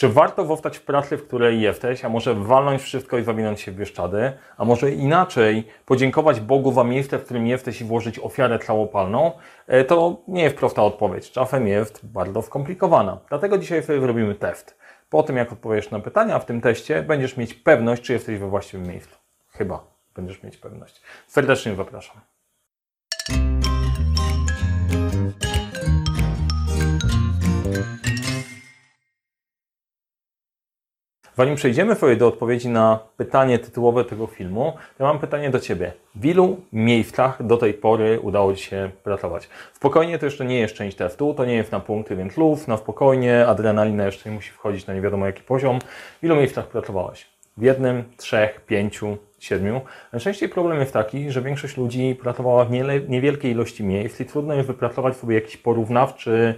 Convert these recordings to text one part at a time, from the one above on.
Czy warto wowtać w pracy, w której jesteś, a może walnąć wszystko i zawinąć się w Bieszczady, a może inaczej podziękować Bogu za miejsce, w którym jesteś i włożyć ofiarę całopalną? E, To nie jest prosta odpowiedź. Czasem jest bardzo skomplikowana. Dlatego dzisiaj sobie zrobimy test. Po tym, jak odpowiesz na pytania w tym teście, będziesz mieć pewność, czy jesteś we właściwym miejscu. Chyba będziesz mieć pewność. Serdecznie zapraszam. Zanim przejdziemy sobie do odpowiedzi na pytanie tytułowe tego filmu, to mam pytanie do Ciebie. W ilu miejscach do tej pory udało Ci się pracować? Spokojnie to jeszcze nie jest część testu, to nie jest na punkty, więc luz, na spokojnie, adrenalina jeszcze nie musi wchodzić na nie wiadomo jaki poziom. W ilu miejscach pracowałeś? W jednym, trzech, pięciu, siedmiu. Najczęściej problem jest taki, że większość ludzi pracowała w niewielkiej ilości miejsc i trudno jest wypracować sobie jakiś porównawczy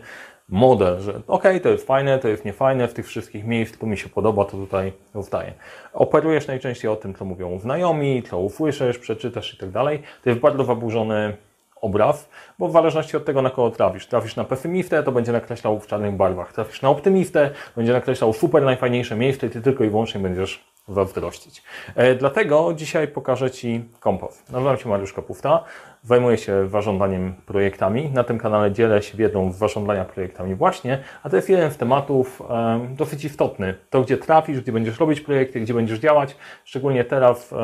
model, że okej, to jest fajne, to jest niefajne, w tych wszystkich miejsc, to mi się podoba, to tutaj zostaje. Operujesz najczęściej o tym, co mówią znajomi, co usłyszysz, przeczytasz i tak dalej. To jest bardzo zaburzony obraz, bo w zależności od tego, na kogo trafisz. Trafisz na pesymistę, to będzie nakreślał w czarnych barwach. Trafisz na optymistę, będzie nakreślał super najfajniejsze miejsce i ty tylko i wyłącznie będziesz zazdrościć. E, dlatego dzisiaj pokażę Ci kompas. Nazywam się Mariusz Kapufta, zajmuję się zarządzaniem projektami. Na tym kanale dzielę się wiedzą z zarządzania projektami właśnie, a to jest jeden z tematów dosyć istotny. To, gdzie trafisz, gdzie będziesz robić projekty, gdzie będziesz działać. Szczególnie teraz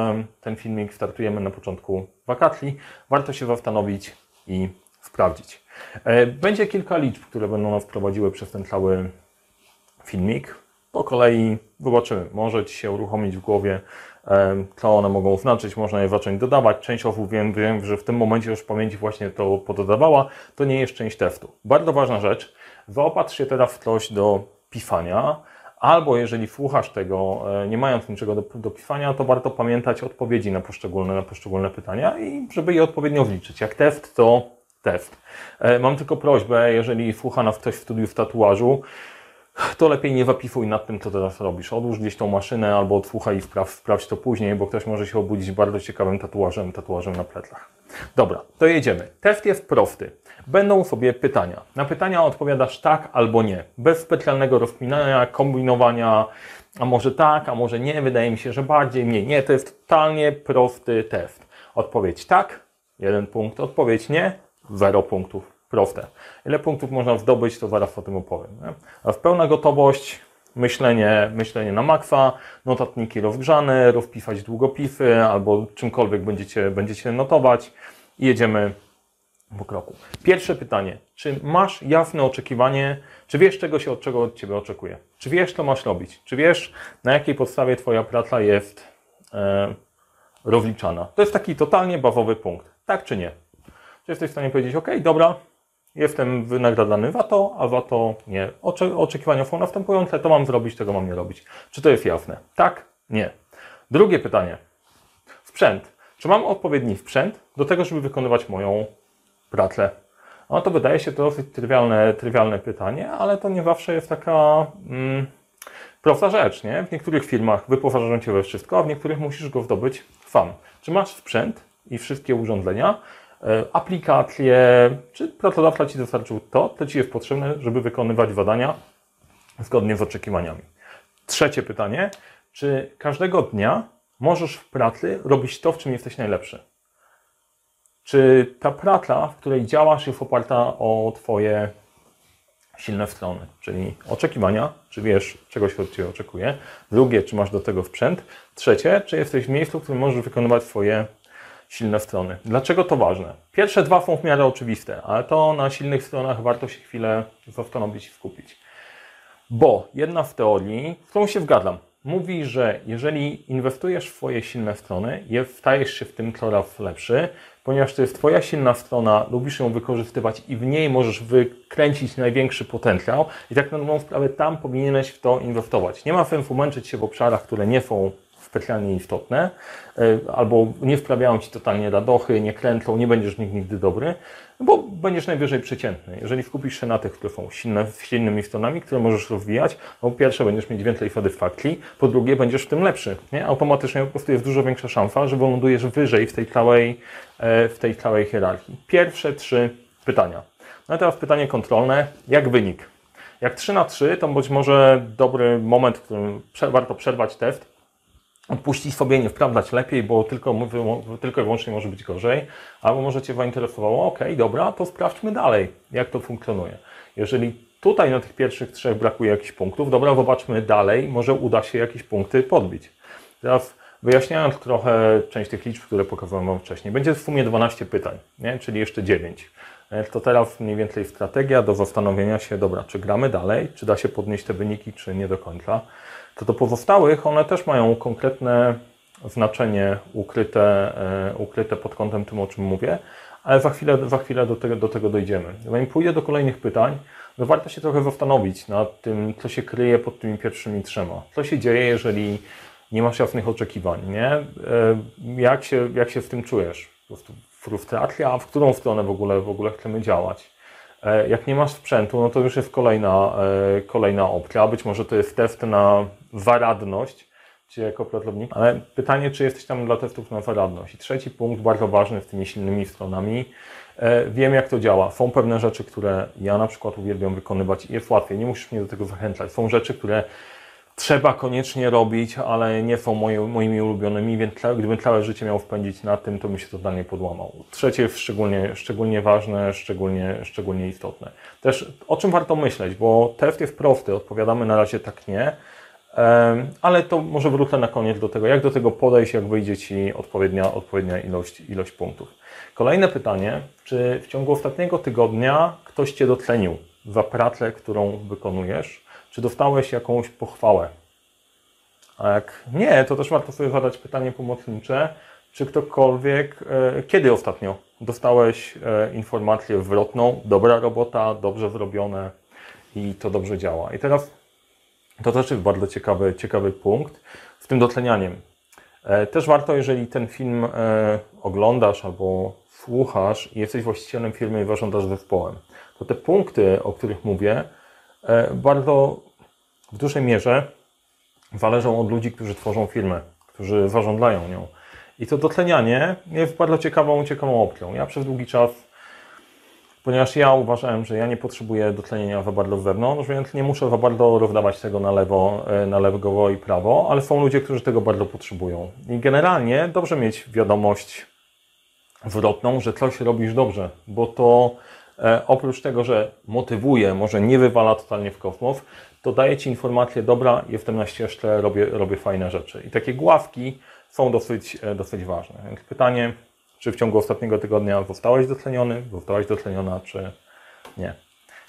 ten filmik startujemy na początku wakacji. Warto się zastanowić i sprawdzić. E, Będzie kilka liczb, które będą nas prowadziły przez ten cały filmik. Po kolei zobaczymy. Może Ci się uruchomić w głowie, co one mogą znaczyć. Można je zacząć dodawać. Część osób wiem, wiem, że w tym momencie już w pamięci właśnie to pododawała. To nie jest część testu. Bardzo ważna rzecz. Zaopatrz się teraz w coś do pisania. Albo jeżeli słuchasz tego, e, nie mając niczego do, do pisania, to warto pamiętać odpowiedzi na poszczególne, na poszczególne pytania i żeby je odpowiednio wliczyć. Jak test, to test. E, Mam tylko prośbę, jeżeli słucha nas ktoś w studiu w tatuażu, to lepiej nie zapisuj nad tym, co teraz robisz. Odłóż gdzieś tą maszynę albo odsłuchaj i sprawdź, sprawdź to później, bo ktoś może się obudzić bardzo ciekawym tatuażem, tatuażem na plecach. Dobra, to jedziemy. Test jest prosty. Będą sobie pytania. Na pytania odpowiadasz tak albo nie. Bez specjalnego rozkminania, kombinowania, a może tak, a może nie. Wydaje mi się, że bardziej mniej. Nie, to jest totalnie prosty test. Odpowiedź tak, jeden punkt. Odpowiedź nie, zero punktów. Proste. Ile punktów można zdobyć, to zaraz o tym opowiem. Nie? A w pełna gotowość, myślenie, myślenie na maksa, notatniki rozgrzane, rozpisać długopisy albo czymkolwiek będziecie, będziecie notować i jedziemy po kroku. Pierwsze pytanie. Czy masz jasne oczekiwanie, czy wiesz, czego się od czego od Ciebie oczekuje? Czy wiesz, co masz robić? Czy wiesz, na jakiej podstawie Twoja praca jest e, rozliczana? To jest taki totalnie bawowy punkt. Tak czy nie? Czy jesteś w stanie powiedzieć, ok, dobra, jestem wynagradzany za to, a za to nie. Ocze, oczekiwania są następujące, to mam zrobić, tego mam nie robić. Czy to jest jasne? Tak? Nie. Drugie pytanie. Sprzęt. Czy mam odpowiedni sprzęt do tego, żeby wykonywać moją pracę? No to wydaje się to dosyć trywialne, trywialne pytanie, ale to nie zawsze jest taka mm, prosta rzecz, nie? W niektórych firmach wyposażą Cię we wszystko, a w niektórych musisz go zdobyć sam. Czy masz sprzęt i wszystkie urządzenia, aplikacje, czy pracodawca Ci dostarczył to, co Ci jest potrzebne, żeby wykonywać zadania zgodnie z oczekiwaniami? Trzecie pytanie. Czy każdego dnia możesz w pracy robić to, w czym jesteś najlepszy? Czy ta praca, w której działasz, jest oparta o Twoje silne strony, czyli oczekiwania, czy wiesz, czego się od Ciebie oczekuje. Drugie, czy masz do tego sprzęt. Trzecie, czy jesteś w miejscu, w którym możesz wykonywać swoje silne strony. Dlaczego to ważne? Pierwsze dwa są w miarę oczywiste, ale to na silnych stronach warto się chwilę zastanowić i skupić. Bo jedna z teorii, z którą się zgadzam, mówi, że jeżeli inwestujesz w swoje silne strony, je- stajesz się w tym coraz lepszy, ponieważ to jest Twoja silna strona, lubisz ją wykorzystywać i w niej możesz wykręcić największy potencjał i tak na dobrą sprawę tam powinieneś w to inwestować. Nie ma sensu męczyć się w obszarach, które nie są specjalnie istotne, y, albo nie wprawiają Ci totalnie radochy, nie kręcą, nie będziesz nich nigdy dobry, bo będziesz najwyżej przeciętny. Jeżeli skupisz się na tych, które są silne, silnymi stronami, które możesz rozwijać, no po pierwsze będziesz mieć więcej satysfakcji, po drugie będziesz w tym lepszy. Nie? Automatycznie po prostu jest dużo większa szansa, że wylądujesz wyżej w tej całej, e, w tej całej hierarchii. Pierwsze trzy pytania. No a teraz pytanie kontrolne. Jak wynik? Jak 3 na 3, to być może dobry moment, w którym warto przerwać test, odpuścić sobie, nie sprawdzać lepiej, bo tylko, tylko i wyłącznie może być gorzej, albo może Cię zainteresowało, ok, dobra, to sprawdźmy dalej, jak to funkcjonuje. Jeżeli tutaj na tych pierwszych trzech brakuje jakichś punktów, dobra, zobaczmy dalej, może uda się jakieś punkty podbić. Teraz wyjaśniając trochę część tych liczb, które pokazałem Wam wcześniej, będzie w sumie 12 pytań, nie? czyli jeszcze 9. E, to teraz mniej więcej strategia do zastanowienia się, dobra, czy gramy dalej, czy da się podnieść te wyniki, czy nie do końca. To do pozostałych one też mają konkretne znaczenie ukryte, e, ukryte pod kątem tym, o czym mówię, ale za chwilę, za chwilę do, tego, do tego dojdziemy. Zanim pójdę do kolejnych pytań, to warto się trochę zastanowić nad tym, co się kryje pod tymi pierwszymi trzema. Co się dzieje, jeżeli nie masz jasnych oczekiwań, nie? E, jak się, jak się w tym czujesz? Po prostu frustracja, w którą stronę w ogóle, w ogóle chcemy działać? E, jak nie masz sprzętu, no to już jest kolejna, kolejna opcja. Być może to jest test na zaradność, czy jako pracownik, ale pytanie, czy jesteś tam dla testów na zaradność. I trzeci punkt, bardzo ważny z tymi silnymi stronami. Wiem, jak to działa. Są pewne rzeczy, które ja na przykład uwielbiam wykonywać i jest łatwiej. Nie musisz mnie do tego zachęcać. Są rzeczy, które trzeba koniecznie robić, ale nie są moje, moimi ulubionymi, więc gdybym całe życie miał wpędzić na tym, to bym się totalnie podłamał. Trzecie jest szczególnie, szczególnie ważne, szczególnie, szczególnie istotne. Też o czym warto myśleć, bo test jest prosty, odpowiadamy na razie tak nie, ale to może wrócę na koniec do tego, jak do tego podejść, jak wyjdzie Ci odpowiednia, odpowiednia ilość, ilość punktów. Kolejne pytanie, czy w ciągu ostatniego tygodnia ktoś Cię docenił za pracę, którą wykonujesz? Czy dostałeś jakąś pochwałę? A jak nie, to też warto sobie zadać pytanie pomocnicze, czy ktokolwiek, e, kiedy ostatnio dostałeś e, informację zwrotną, dobra robota, dobrze zrobione i to dobrze działa. I teraz to też jest bardzo ciekawy, ciekawy punkt z tym docenianiem. E, też warto, jeżeli ten film oglądasz albo słuchasz i jesteś właścicielem firmy i zarządzasz zespołem, to te punkty, o których mówię, bardzo w dużej mierze zależą od ludzi, którzy tworzą firmę, którzy zarządzają nią. I to docenianie jest bardzo ciekawą, ciekawą opcją. Ja przez długi czas, ponieważ ja uważałem, że ja nie potrzebuję docenienia za bardzo z zewnątrz, więc nie muszę za bardzo rozdawać tego na lewo, e, na lewo i prawo, ale są ludzie, którzy tego bardzo potrzebują. I generalnie dobrze mieć wiadomość zwrotną, że coś robisz dobrze, bo to e, oprócz tego, że motywuje, może nie wywala totalnie w kosmos, to daje Ci informację, dobra, jestem na ścieżce, robię, robię fajne rzeczy. I takie gławki są dosyć, e, dosyć ważne. Więc pytanie, czy w ciągu ostatniego tygodnia zostałeś doceniony, zostałaś doceniona, czy nie.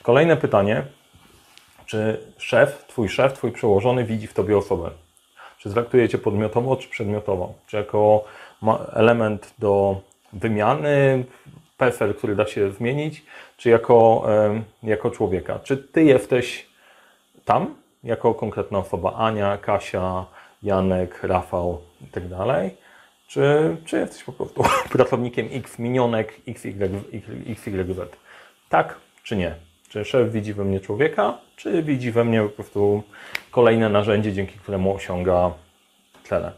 Kolejne pytanie, czy szef, Twój szef, Twój przełożony widzi w Tobie osobę? Czy traktuje Cię podmiotowo, czy przedmiotowo? Czy jako element do wymiany, PESEL, który da się zmienić, czy jako, jako człowieka? Czy Ty jesteś tam, jako konkretna osoba, Ania, Kasia, Janek, Rafał i tak czy, czy jesteś po prostu pracownikiem X minionek XYZ? Tak czy nie? Czy szef widzi we mnie człowieka, czy widzi we mnie po prostu kolejne narzędzie, dzięki któremu osiąga cele?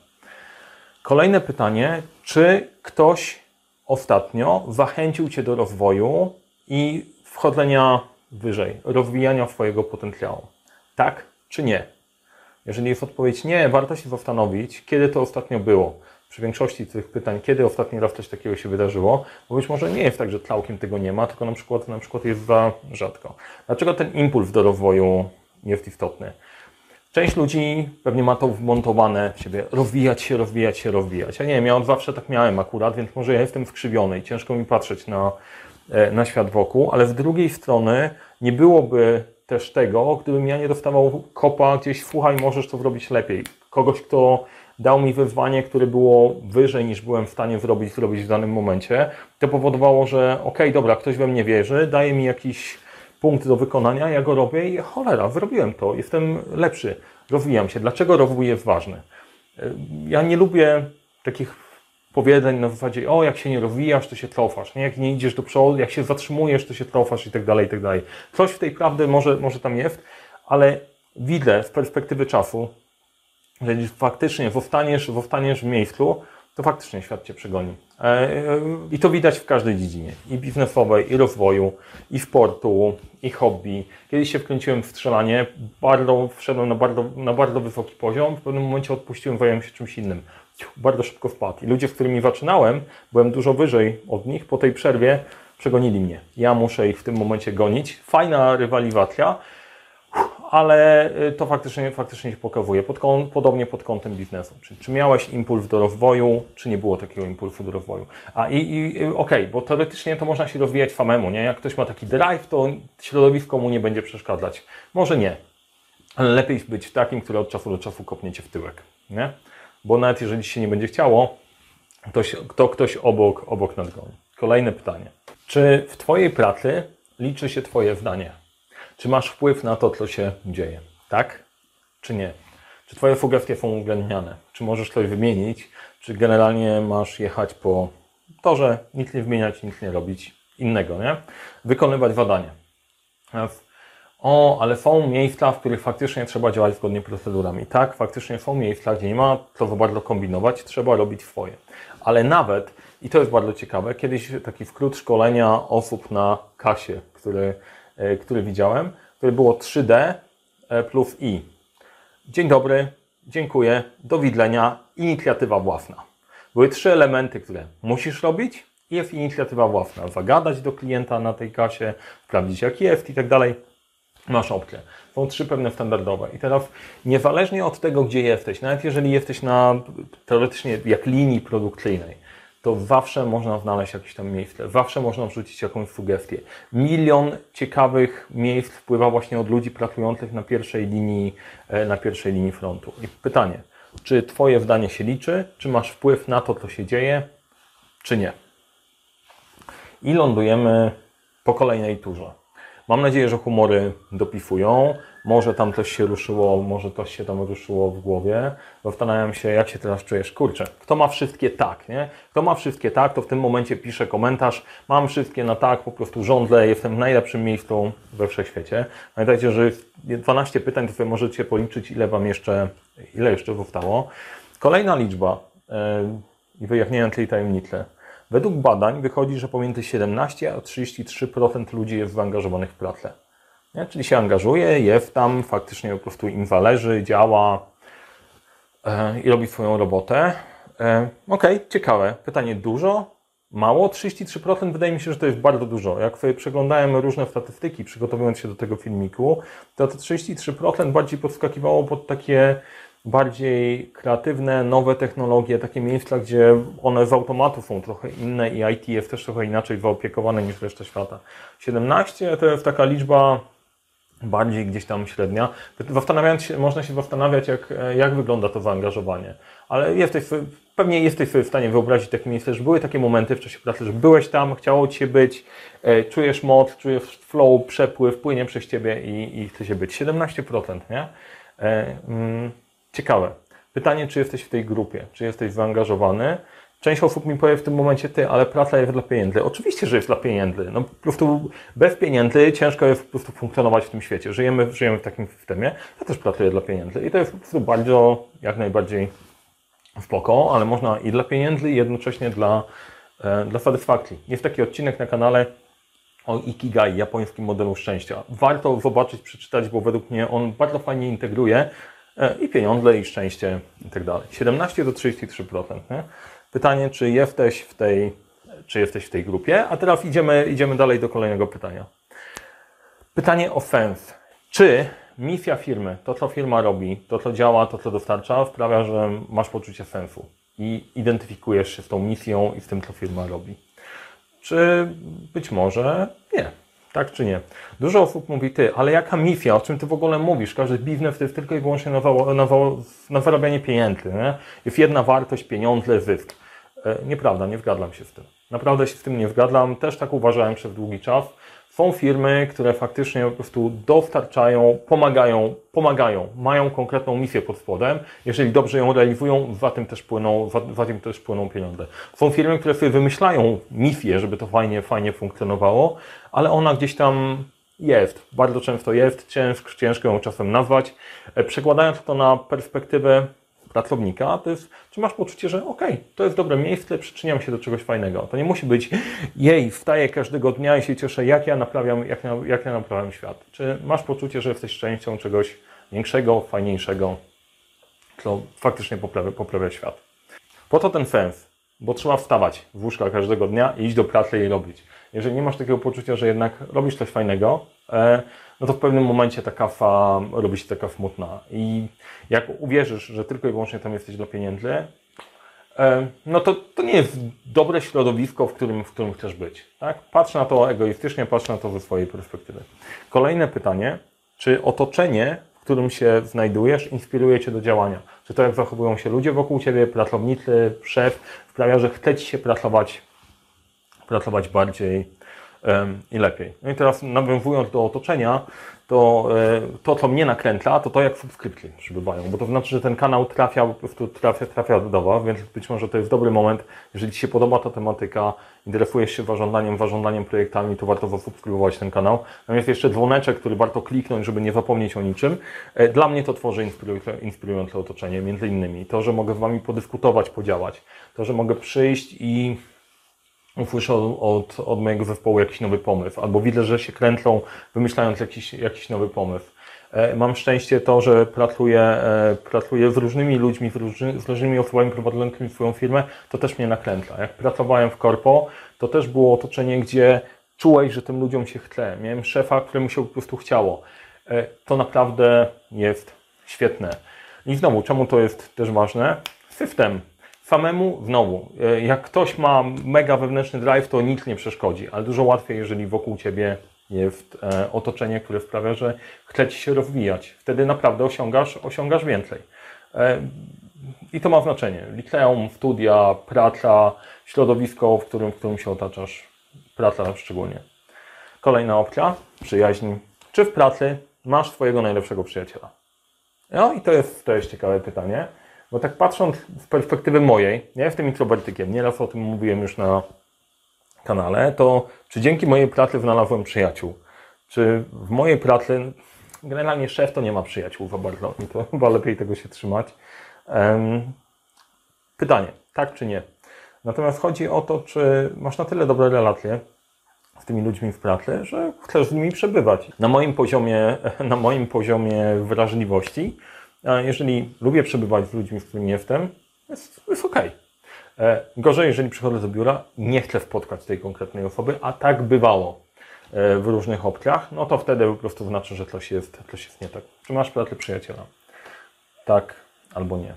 Kolejne pytanie, czy ktoś ostatnio zachęcił Cię do rozwoju i wchodzenia wyżej, rozwijania swojego potencjału? Tak czy nie? Jeżeli jest odpowiedź nie, warto się zastanowić, kiedy to ostatnio było. Przy większości tych pytań, kiedy ostatni raz coś takiego się wydarzyło, bo być może nie jest tak, że całkiem tego nie ma, tylko na przykład, na przykład jest za rzadko. Dlaczego ten impuls do rozwoju jest istotny? Część ludzi pewnie ma to wmontowane w siebie, rozwijać się, rozwijać się, rozwijać. Ja nie wiem, ja zawsze tak miałem akurat, więc może ja jestem skrzywiony i ciężko mi patrzeć na, e, na świat wokół, ale z drugiej strony nie byłoby też tego, gdybym ja nie dostawał kopa gdzieś, słuchaj, możesz to zrobić lepiej. Kogoś, kto dał mi wyzwanie, które było wyżej niż byłem w stanie zrobić, zrobić w danym momencie, to powodowało, że okej, okay, dobra, ktoś we mnie wierzy, daje mi jakiś punkt do wykonania, ja go robię i cholera, zrobiłem to, jestem lepszy, rozwijam się. Dlaczego rozwój jest ważny? Ja nie lubię takich powiedzeń na zasadzie, o jak się nie rozwijasz, to się cofasz, nie? jak nie idziesz do przodu, jak się zatrzymujesz, to się cofasz i tak dalej, i tak dalej. Coś w tej prawdy może, może tam jest, ale widzę z perspektywy czasu, że faktycznie zostaniesz, zostaniesz w miejscu, to faktycznie świat cię przegoni. E, e, I to widać w każdej dziedzinie. I biznesowej, i rozwoju, i sportu, i hobby. Kiedyś się wkręciłem w strzelanie, bardzo, wszedłem na bardzo, na bardzo wysoki poziom, w pewnym momencie odpuściłem, zająłem się czymś innym. Bardzo szybko wpadł. I ludzie, z którymi zaczynałem, byłem dużo wyżej od nich, po tej przerwie przegonili mnie. Ja muszę ich w tym momencie gonić. Fajna rywalizacja, ale y, to faktycznie, faktycznie się pokazuje. Pod, podobnie pod kątem biznesu. Czy, czy miałeś impuls do rozwoju, czy nie było takiego impulsu do rozwoju? A i, i okej, okay, bo teoretycznie to można się rozwijać samemu, nie? Jak ktoś ma taki drive, to środowisko mu nie będzie przeszkadzać. Może nie, ale lepiej być takim, który od czasu do czasu kopniecie w tyłek, nie? Bo nawet jeżeli się nie będzie chciało, ktoś, to ktoś obok, obok nadgoni. Kolejne pytanie. Czy w Twojej pracy liczy się Twoje zdanie? Czy masz wpływ na to, co się dzieje? Tak? Czy nie? Czy Twoje sugestie są uwzględniane? Czy możesz coś wymienić? Czy generalnie masz jechać po torze, nic nie wymieniać, nic nie robić innego, nie? Wykonywać zadanie. O, ale są miejsca, w których faktycznie trzeba działać zgodnie z procedurami. Tak, faktycznie są miejsca, gdzie nie ma co za bardzo kombinować, trzeba robić swoje. Ale nawet, i to jest bardzo ciekawe, kiedyś taki wkrót szkolenia osób na kasie, który który widziałem, które było 3D e, plus I. Dzień dobry, dziękuję, do widzenia, inicjatywa własna. Były trzy elementy, które musisz robić i jest inicjatywa własna. Zagadać do klienta na tej kasie, sprawdzić jak jest i tak dalej. Masz opcję. Są trzy pewne standardowe. I teraz niezależnie od tego, gdzie jesteś, nawet jeżeli jesteś na teoretycznie jak linii produkcyjnej, to zawsze można znaleźć jakieś tam miejsce, zawsze można wrzucić jakąś sugestię. Milion ciekawych miejsc wpływa właśnie od ludzi pracujących na pierwszej linii, e, na pierwszej linii frontu. I pytanie, czy Twoje zdanie się liczy, czy masz wpływ na to, co się dzieje, czy nie? I lądujemy po kolejnej turze. Mam nadzieję, że humory dopisują. Może tam coś się ruszyło, może coś się tam ruszyło w głowie. Zastanawiam się, jak się teraz czujesz. Kurczę, kto ma wszystkie tak, nie? Kto ma wszystkie tak, to w tym momencie pisze komentarz. Mam wszystkie na tak, po prostu rządzę, jestem w najlepszym miejscu we wszechświecie. Pamiętajcie, że 12 pytań, to sobie możecie policzyć, ile Wam jeszcze, ile jeszcze zostało. Kolejna liczba yy, i wyjaśniając tej tajemnicy. Według badań wychodzi, że pomiędzy 17 a 33% ludzi jest zaangażowanych w pracę. Nie? Czyli się angażuje, jest tam, faktycznie po prostu im zależy, działa e, i robi swoją robotę. E, ok, ciekawe. Pytanie dużo? Mało? 33% wydaje mi się, że to jest bardzo dużo. Jak sobie przeglądałem różne statystyki, przygotowując się do tego filmiku, to to 33% bardziej podskakiwało pod takie bardziej kreatywne, nowe technologie, takie miejsca, gdzie one z automatu są trochę inne i IT jest też trochę inaczej wyopiekowane niż reszta świata. 17 to jest taka liczba bardziej gdzieś tam średnia. Zastanawiając się, można się zastanawiać, jak, jak wygląda to zaangażowanie. Ale jesteś, pewnie jesteś sobie w stanie wyobrazić takie miejsce, że były takie momenty w czasie pracy, że byłeś tam, chciało Ci się być, e, czujesz moc, czujesz flow, przepływ, płynie przez Ciebie i, i chce się być. 17%, nie? Ciekawe. Pytanie, czy jesteś w tej grupie, czy jesteś zaangażowany, Część osób mi powie w tym momencie, ty, ale praca jest dla pieniędzy. Oczywiście, że jest dla pieniędzy. No, po prostu bez pieniędzy ciężko jest po prostu funkcjonować w tym świecie. Żyjemy, żyjemy w takim systemie. Ja też pracuję dla pieniędzy. I to jest po prostu bardzo, jak najbardziej spoko, ale można i dla pieniędzy, i jednocześnie dla, e, dla satysfakcji. Jest taki odcinek na kanale o Ikigai, japońskim modelu szczęścia. Warto zobaczyć, przeczytać, bo według mnie on bardzo fajnie integruje i pieniądze, i szczęście, i tak dalej. 17 do 33%. Nie? Pytanie, czy jesteś w tej, czy jesteś w tej grupie? A teraz idziemy, idziemy dalej do kolejnego pytania. Pytanie o sens. Czy misja firmy, to co firma robi, to co działa, to co dostarcza, sprawia, że masz poczucie sensu i identyfikujesz się z tą misją i z tym, co firma robi? Czy być może nie? Tak czy nie? Dużo osób mówi, ty, ale jaka misja, o czym ty w ogóle mówisz? Każdy biznes to jest tylko i wyłącznie na, na, na zarabianie pieniędzy. Nie? Jest jedna wartość, pieniądze, zysk. E, nieprawda, nie zgadzam się z tym. Naprawdę się z tym nie zgadzam. Też tak uważałem przez długi czas. Są firmy, które faktycznie po prostu dostarczają, pomagają, pomagają, mają konkretną misję pod spodem. Jeżeli dobrze ją realizują, za tym też płyną, za, tym też płyną pieniądze. Są firmy, które sobie wymyślają misję, żeby to fajnie, fajnie funkcjonowało, ale ona gdzieś tam jest. Bardzo często jest, ciężko, ciężko ją czasem nazwać. E, przekładając to na perspektywę pracownika, to jest, czy masz poczucie, że okej, okay, to jest dobre miejsce, przyczyniam się do czegoś fajnego. To nie musi być jej, wstaję każdego dnia i się cieszę, jak ja naprawiam, jak, jak ja naprawiam świat. Czy masz poczucie, że jesteś częścią czegoś większego, fajniejszego, co faktycznie poprawia, poprawia świat. Po to ten sens, bo trzeba wstawać w łóżka każdego dnia i iść do pracy i robić. Jeżeli nie masz takiego poczucia, że jednak robisz coś fajnego, e, no to w pewnym momencie ta kafa robi się taka smutna. I jak uwierzysz, że tylko i wyłącznie tam jesteś dla pieniędzy, e, no to, to nie jest dobre środowisko, w którym, w którym chcesz być. Tak? Patrz na to egoistycznie, patrz na to ze swojej perspektywy. Kolejne pytanie, czy otoczenie, w którym się znajdujesz, inspiruje Cię do działania? Czy to, jak zachowują się ludzie wokół Ciebie, pracownicy, szef, sprawia, że chce Ci się pracować, pracować bardziej i lepiej. No i teraz nawiązując do otoczenia, to e, to, co mnie nakręca, to to, jak subskrypcje przybywają, bo to znaczy, że ten kanał trafia, po prostu trafia, trafia do Was, więc być może to jest dobry moment, jeżeli Ci się podoba ta tematyka, interesujesz się warządaniem, warządaniem projektami, to warto zasubskrybować ten kanał. Tam jest jeszcze dzwoneczek, który warto kliknąć, żeby nie zapomnieć o niczym. E, dla mnie to tworzy inspirujące otoczenie, między innymi to, że mogę z Wami podyskutować, podziałać, to, że mogę przyjść i usłyszę od, od mojego zespołu jakiś nowy pomysł, albo widzę, że się kręcą, wymyślając jakiś, jakiś nowy pomysł. E, mam szczęście to, że pracuję, e, pracuję z różnymi ludźmi, z, z różnymi osobami prowadzącymi swoją firmę, to też mnie nakręca. Jak pracowałem w korpo, to też było otoczenie, gdzie czułeś, że tym ludziom się chce. Miałem szefa, któremu się po prostu chciało. E, to naprawdę jest świetne. I znowu, czemu to jest też ważne? System Samemu znowu, e, jak ktoś ma mega wewnętrzny drive, to nic nie przeszkodzi, ale dużo łatwiej, jeżeli wokół ciebie jest e, otoczenie, które sprawia, że chce ci się rozwijać. Wtedy naprawdę osiągasz, osiągasz więcej. E, I to ma znaczenie. Liceum, studia, praca, środowisko, w którym, w którym się otaczasz, praca szczególnie. Kolejna opcja, przyjaźń. Czy w pracy masz swojego najlepszego przyjaciela? No i to jest, to jest ciekawe pytanie. Bo tak patrząc z perspektywy mojej, ja jestem introwertykiem, nieraz o tym mówiłem już na kanale, to czy dzięki mojej pracy znalazłem przyjaciół? Czy w mojej pracy, generalnie szef to nie ma przyjaciół za bardzo to chyba lepiej tego się trzymać. Pytanie, tak czy nie? Natomiast chodzi o to, czy masz na tyle dobre relacje z tymi ludźmi w pracy, że chcesz z nimi przebywać. Na moim poziomie, na moim poziomie wrażliwości a jeżeli lubię przebywać z ludźmi, z którymi jestem, jest, jest ok. E, gorzej, jeżeli przychodzę do biura, nie chcę spotkać tej konkretnej osoby, a tak bywało e, w różnych opcjach, no to wtedy po prostu znaczy, że coś jest, coś jest nie tak. Czy masz pracę przyjaciela? Tak albo nie.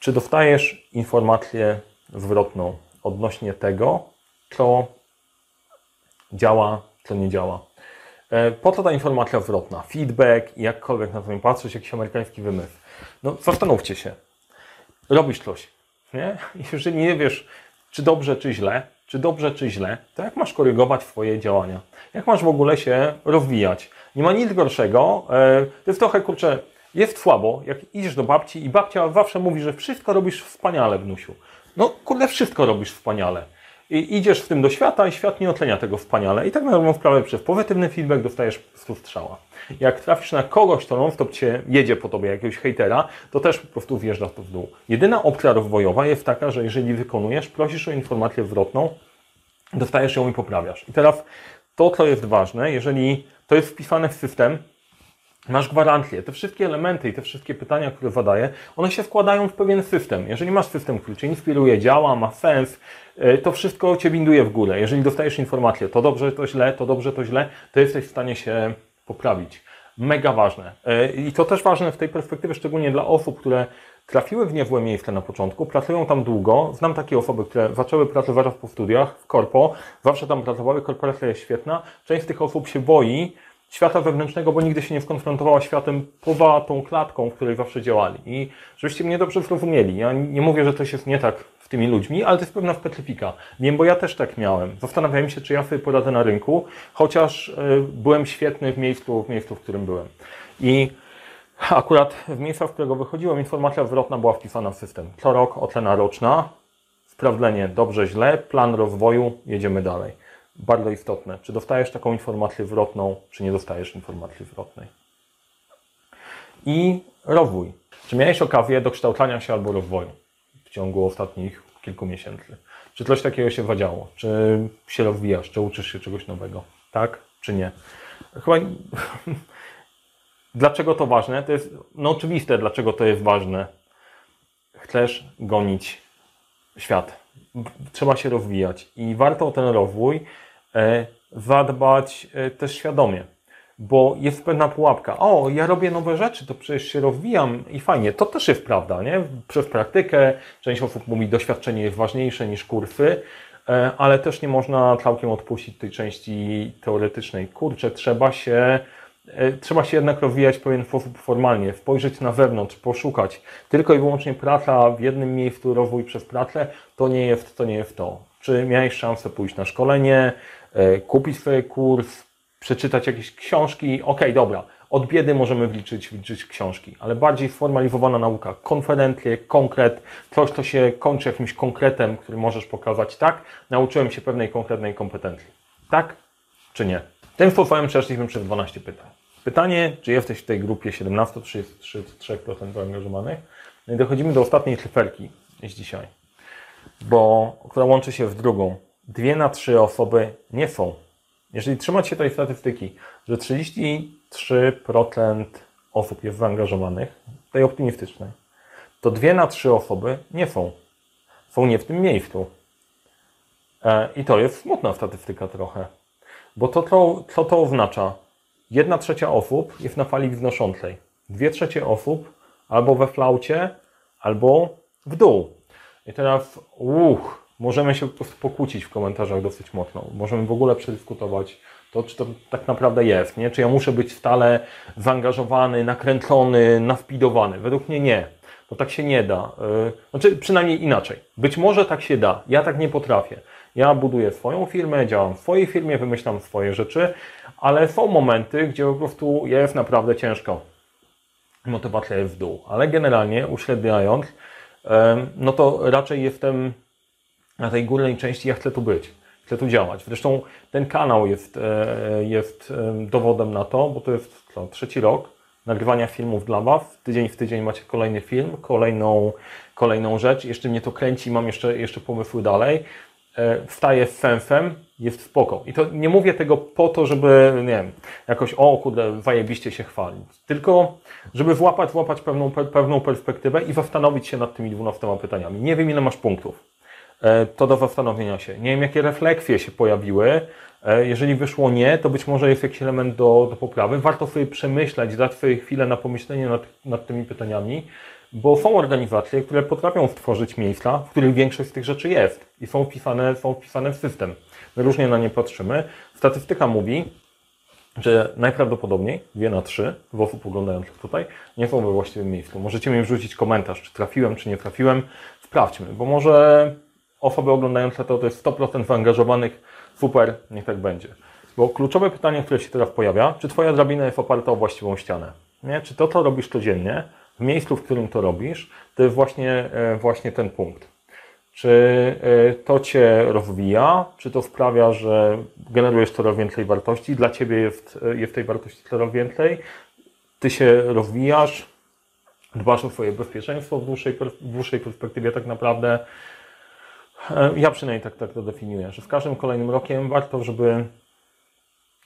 Czy dostajesz informację zwrotną odnośnie tego, co działa, co nie działa? E, po co ta informacja zwrotna? Feedback, jakkolwiek na to nie patrzeć, jakiś amerykański wymysł. No zastanówcie się. Robisz coś, nie? Jeżeli nie wiesz, czy dobrze, czy źle, czy dobrze, czy źle, to jak masz korygować swoje działania? Jak masz w ogóle się rozwijać? Nie ma nic gorszego. E, to jest trochę, kurczę, jest słabo, jak idziesz do babci i babcia zawsze mówi, że wszystko robisz wspaniale, wnusiu. No, kurde, wszystko robisz wspaniale. I idziesz w tym do świata i świat nie ocenia tego wspaniale. I tak na dobrą sprawę przez pozytywny feedback dostajesz prostu strzała. Jak trafisz na kogoś, kto non-stop cię jedzie po tobie, jakiegoś hejtera, to też po prostu wjeżdżasz to w dół. Jedyna opcja rozwojowa jest taka, że jeżeli wykonujesz, prosisz o informację zwrotną, dostajesz ją i poprawiasz. I teraz to, co jest ważne, jeżeli to jest wpisane w system, masz gwarancję. Te wszystkie elementy i te wszystkie pytania, które zadaję, one się wkładają w pewien system. Jeżeli masz system, który Cię inspiruje, działa, ma sens, e, to wszystko Cię winduje w górę. Jeżeli dostajesz informację, to dobrze, to źle, to dobrze, to źle, to jesteś w stanie się poprawić. Mega ważne. E, I to też ważne w tej perspektywie, szczególnie dla osób, które trafiły w niezłe miejsce na początku, pracują tam długo. Znam takie osoby, które zaczęły pracę zaraz po studiach w korpo, zawsze tam pracowały, korporacja jest świetna. Część z tych osób się boi, świata wewnętrznego, bo nigdy się nie skonfrontowała światem poza tą klatką, w której zawsze działali. I żebyście mnie dobrze zrozumieli, ja nie mówię, że coś jest nie tak z tymi ludźmi, ale to jest pewna specyfika. Wiem, bo ja też tak miałem. Zastanawiałem się, czy ja sobie poradzę na rynku, chociaż y, byłem świetny w miejscu, w miejscu, w którym byłem. I akurat w miejscu, w którego wychodziłem, informacja zwrotna była wpisana w system. Co rok ocena roczna, sprawdzenie dobrze, źle, plan rozwoju, jedziemy dalej bardzo istotne. Czy dostajesz taką informację zwrotną, czy nie dostajesz informacji zwrotnej. I rozwój. Czy miałeś okazję dokształcania się albo rozwoju w ciągu ostatnich kilku miesięcy? Czy coś takiego się wadziało? Czy się rozwijasz? Czy uczysz się czegoś nowego? Tak czy nie? Chyba... dlaczego to ważne? To jest no oczywiste, dlaczego to jest ważne. Chcesz gonić świat. Trzeba się rozwijać i warto o ten rozwój e, zadbać e, też świadomie bo jest pewna pułapka. O, ja robię nowe rzeczy, to przecież się rozwijam i fajnie. To też jest prawda, nie? Przez praktykę część osób mówi, doświadczenie jest ważniejsze niż kursy, e, ale też nie można całkiem odpuścić tej części teoretycznej. Kurczę, trzeba się trzeba się jednak rozwijać w pewien sposób formalnie, spojrzeć na wewnątrz, poszukać. Tylko i wyłącznie praca w jednym miejscu, rozwój przez pracę, to nie jest to. Nie jest to. Czy miałeś szansę pójść na szkolenie, e, kupić swój kurs, przeczytać jakieś książki, ok, dobra, od biedy możemy wliczyć, wliczyć książki, ale bardziej sformalizowana nauka, konferencje, konkret, coś, co się kończy jakimś konkretem, który możesz pokazać, tak, nauczyłem się pewnej konkretnej kompetencji. Tak czy nie? Tym sposobem przeszliśmy przez 12 pytań. Pytanie, czy jesteś w tej grupie 17-33% zaangażowanych? No i dochodzimy do ostatniej cyferki z dzisiaj, bo, która łączy się w drugą. Dwie na trzy osoby nie są jeżeli trzymać się tej statystyki, że 33% osób jest zaangażowanych, tej optymistycznej, to dwie na trzy osoby nie są. Są nie w tym miejscu. E, I to jest smutna statystyka trochę. Bo to, to, co to oznacza? Jedna trzecia osób jest na fali wznoszącej. Dwie trzecie osób albo we flaucie, albo w dół. I teraz, uch, możemy się po prostu pokłócić w komentarzach dosyć mocno. Możemy w ogóle przedyskutować to, czy to tak naprawdę jest, nie? Czy ja muszę być stale zaangażowany, nakręcony, nawpidowany. Według mnie nie. To tak się nie da. Y, znaczy, przynajmniej inaczej. Być może tak się da. Ja tak nie potrafię. Ja buduję swoją firmę, działam w swojej firmie, wymyślam swoje rzeczy, ale są momenty, gdzie po prostu jest naprawdę ciężko. Motywacja jest w dół. Ale generalnie, uśredniając, no to raczej jestem na tej górnej części ja chcę tu być, chcę tu działać. Zresztą ten kanał jest, e, jest dowodem na to, bo to jest co, trzeci rok nagrywania filmów dla Was. Tydzień w tydzień macie kolejny film, kolejną, kolejną rzecz. Jeszcze mnie to kręci, mam jeszcze, jeszcze pomysły dalej. E, wstaję z sensem, jest spoko. I to nie mówię tego po to, żeby, nie wiem, jakoś, o kurde, zajebiście się chwalić. Tylko, żeby włapać, włapać pewną, pewną perspektywę i zastanowić się nad tymi dwunastoma pytaniami. Nie wiem, ile masz punktów. E, to do zastanowienia się. Nie wiem, jakie refleksje się pojawiły. E, jeżeli wyszło nie, to być może jest jakiś element do, do poprawy. Warto sobie przemyśleć, dać sobie chwilę na pomyślenie nad, nad tymi pytaniami, bo są organizacje, które potrafią stworzyć miejsca, w których większość z tych rzeczy jest i są wpisane, są wpisane w system. My różnie na nie patrzymy. Statystyka mówi, że najprawdopodobniej dwie na trzy w osób oglądających tutaj nie są we właściwym miejscu. Możecie mi wrzucić komentarz, czy trafiłem, czy nie trafiłem. Sprawdźmy, bo może osoby oglądające to, to jest 100% zaangażowanych, super, niech tak będzie. Bo kluczowe pytanie, które się teraz pojawia, czy Twoja drabina jest oparta o właściwą ścianę? Nie? Czy to, co robisz codziennie, w miejscu, w którym to robisz, to jest właśnie, e, właśnie ten punkt. Czy e, to Cię rozwija, czy to sprawia, że generujesz coraz więcej wartości, dla Ciebie jest, e, jest tej wartości coraz więcej, Ty się rozwijasz, dbasz o swoje bezpieczeństwo w dłuższej, w dłuższej perspektywie tak naprawdę, ja przynajmniej tak, tak to definiuję, że z każdym kolejnym rokiem warto, żeby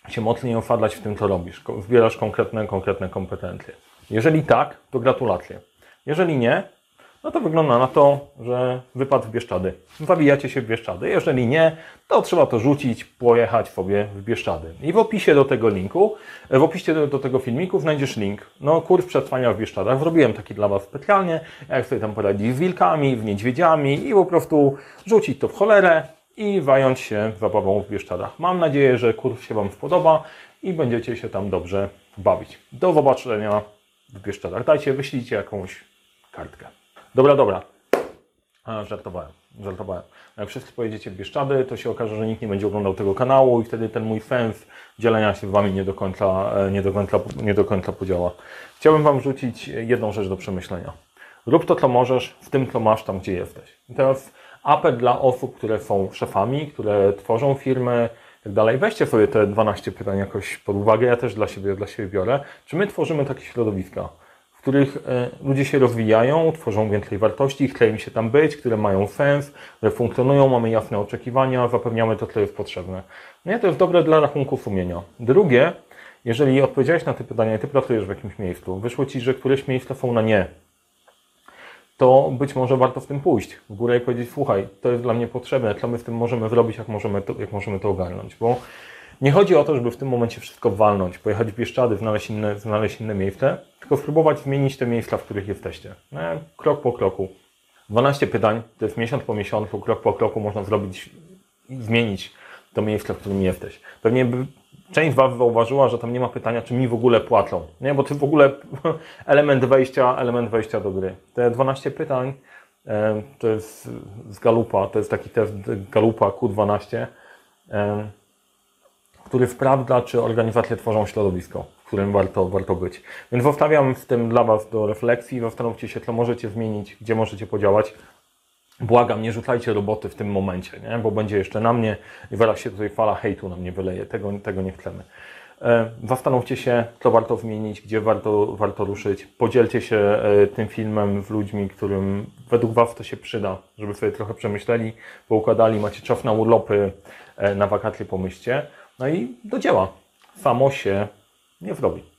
się mocniej osadać w tym, co robisz. Zbierasz konkretne, konkretne kompetencje. Jeżeli tak, to gratulacje. Jeżeli nie, no to wygląda na to, że wypadł w Bieszczady. Zabijacie się w Bieszczady. Jeżeli nie, to trzeba to rzucić, pojechać sobie w Bieszczady. I w opisie do tego linku, w opisie do, do tego filmiku znajdziesz link. No, kurs przetrwania w Bieszczadach. Zrobiłem taki dla Was specjalnie, jak sobie tam poradzić z wilkami, w niedźwiedziami i po prostu rzucić to w cholerę i wająć się zabawą w Bieszczadach. Mam nadzieję, że kurs się Wam spodoba i będziecie się tam dobrze bawić. Do zobaczenia Bieszczadach. Dajcie, wyślijcie jakąś kartkę. Dobra, dobra. A, żartowałem, żartowałem. Jak wszyscy pojedziecie w Bieszczady, to się okaże, że nikt nie będzie oglądał tego kanału i wtedy ten mój sens dzielenia się Wami nie do końca, e, nie do końca, nie do końca podziała. Chciałbym Wam rzucić jedną rzecz do przemyślenia. Rób to, co możesz, w tym, co masz, tam, gdzie jesteś. I teraz apel dla osób, które są szefami, które tworzą firmy, dalej. Weźcie sobie te 12 pytań jakoś pod uwagę. Ja też dla siebie, dla siebie biorę. Czy my tworzymy takie środowiska? których e, ludzie się rozwijają, tworzą więcej wartości, chce im się tam być, które mają sens, które funkcjonują, mamy jasne oczekiwania, zapewniamy to, co jest potrzebne. No i to jest dobre dla rachunku sumienia. Drugie, jeżeli odpowiedziałeś na te pytania i ty pracujesz w jakimś miejscu, wyszło ci, że któreś miejsca są na nie, to być może warto w tym pójść w górę i powiedzieć, słuchaj, to jest dla mnie potrzebne, co my z tym możemy zrobić, jak możemy to, jak możemy to ogarnąć, bo nie chodzi o to, żeby w tym momencie wszystko walnąć, pojechać w Bieszczady, znaleźć inne, znaleźć inne miejsce, tylko spróbować zmienić te miejsca, w których jesteście. No, krok po kroku. 12 pytań, to jest miesiąc po miesiącu, krok po kroku można zrobić zmienić to miejsce, w którym jesteś. Pewnie by część z Was zauważyła, że tam nie ma pytania, czy mi w ogóle płacą. Nie, bo to w ogóle element wejścia, element wejścia do gry. Te 12 pytań to jest z Galupa, to jest taki test Galupa Q12, e, który sprawdza, czy organizacje tworzą środowisko, w którym warto, warto być. Więc zostawiam w tym dla Was do refleksji, zastanówcie się, co możecie zmienić, gdzie możecie podziałać. Błagam, nie rzucajcie roboty w tym momencie, nie? bo będzie jeszcze na mnie i zaraz się tutaj fala hejtu na mnie wyleje. Tego, tego nie chcemy. E, zastanówcie się, co warto zmienić, gdzie warto, warto ruszyć. Podzielcie się e, tym filmem z ludźmi, którym według Was to się przyda, żeby sobie trochę przemyśleli, poukładali, macie czas na urlopy, e, na wakacje, pomyślcie. No i do dzieła. Samo się nie zrobi.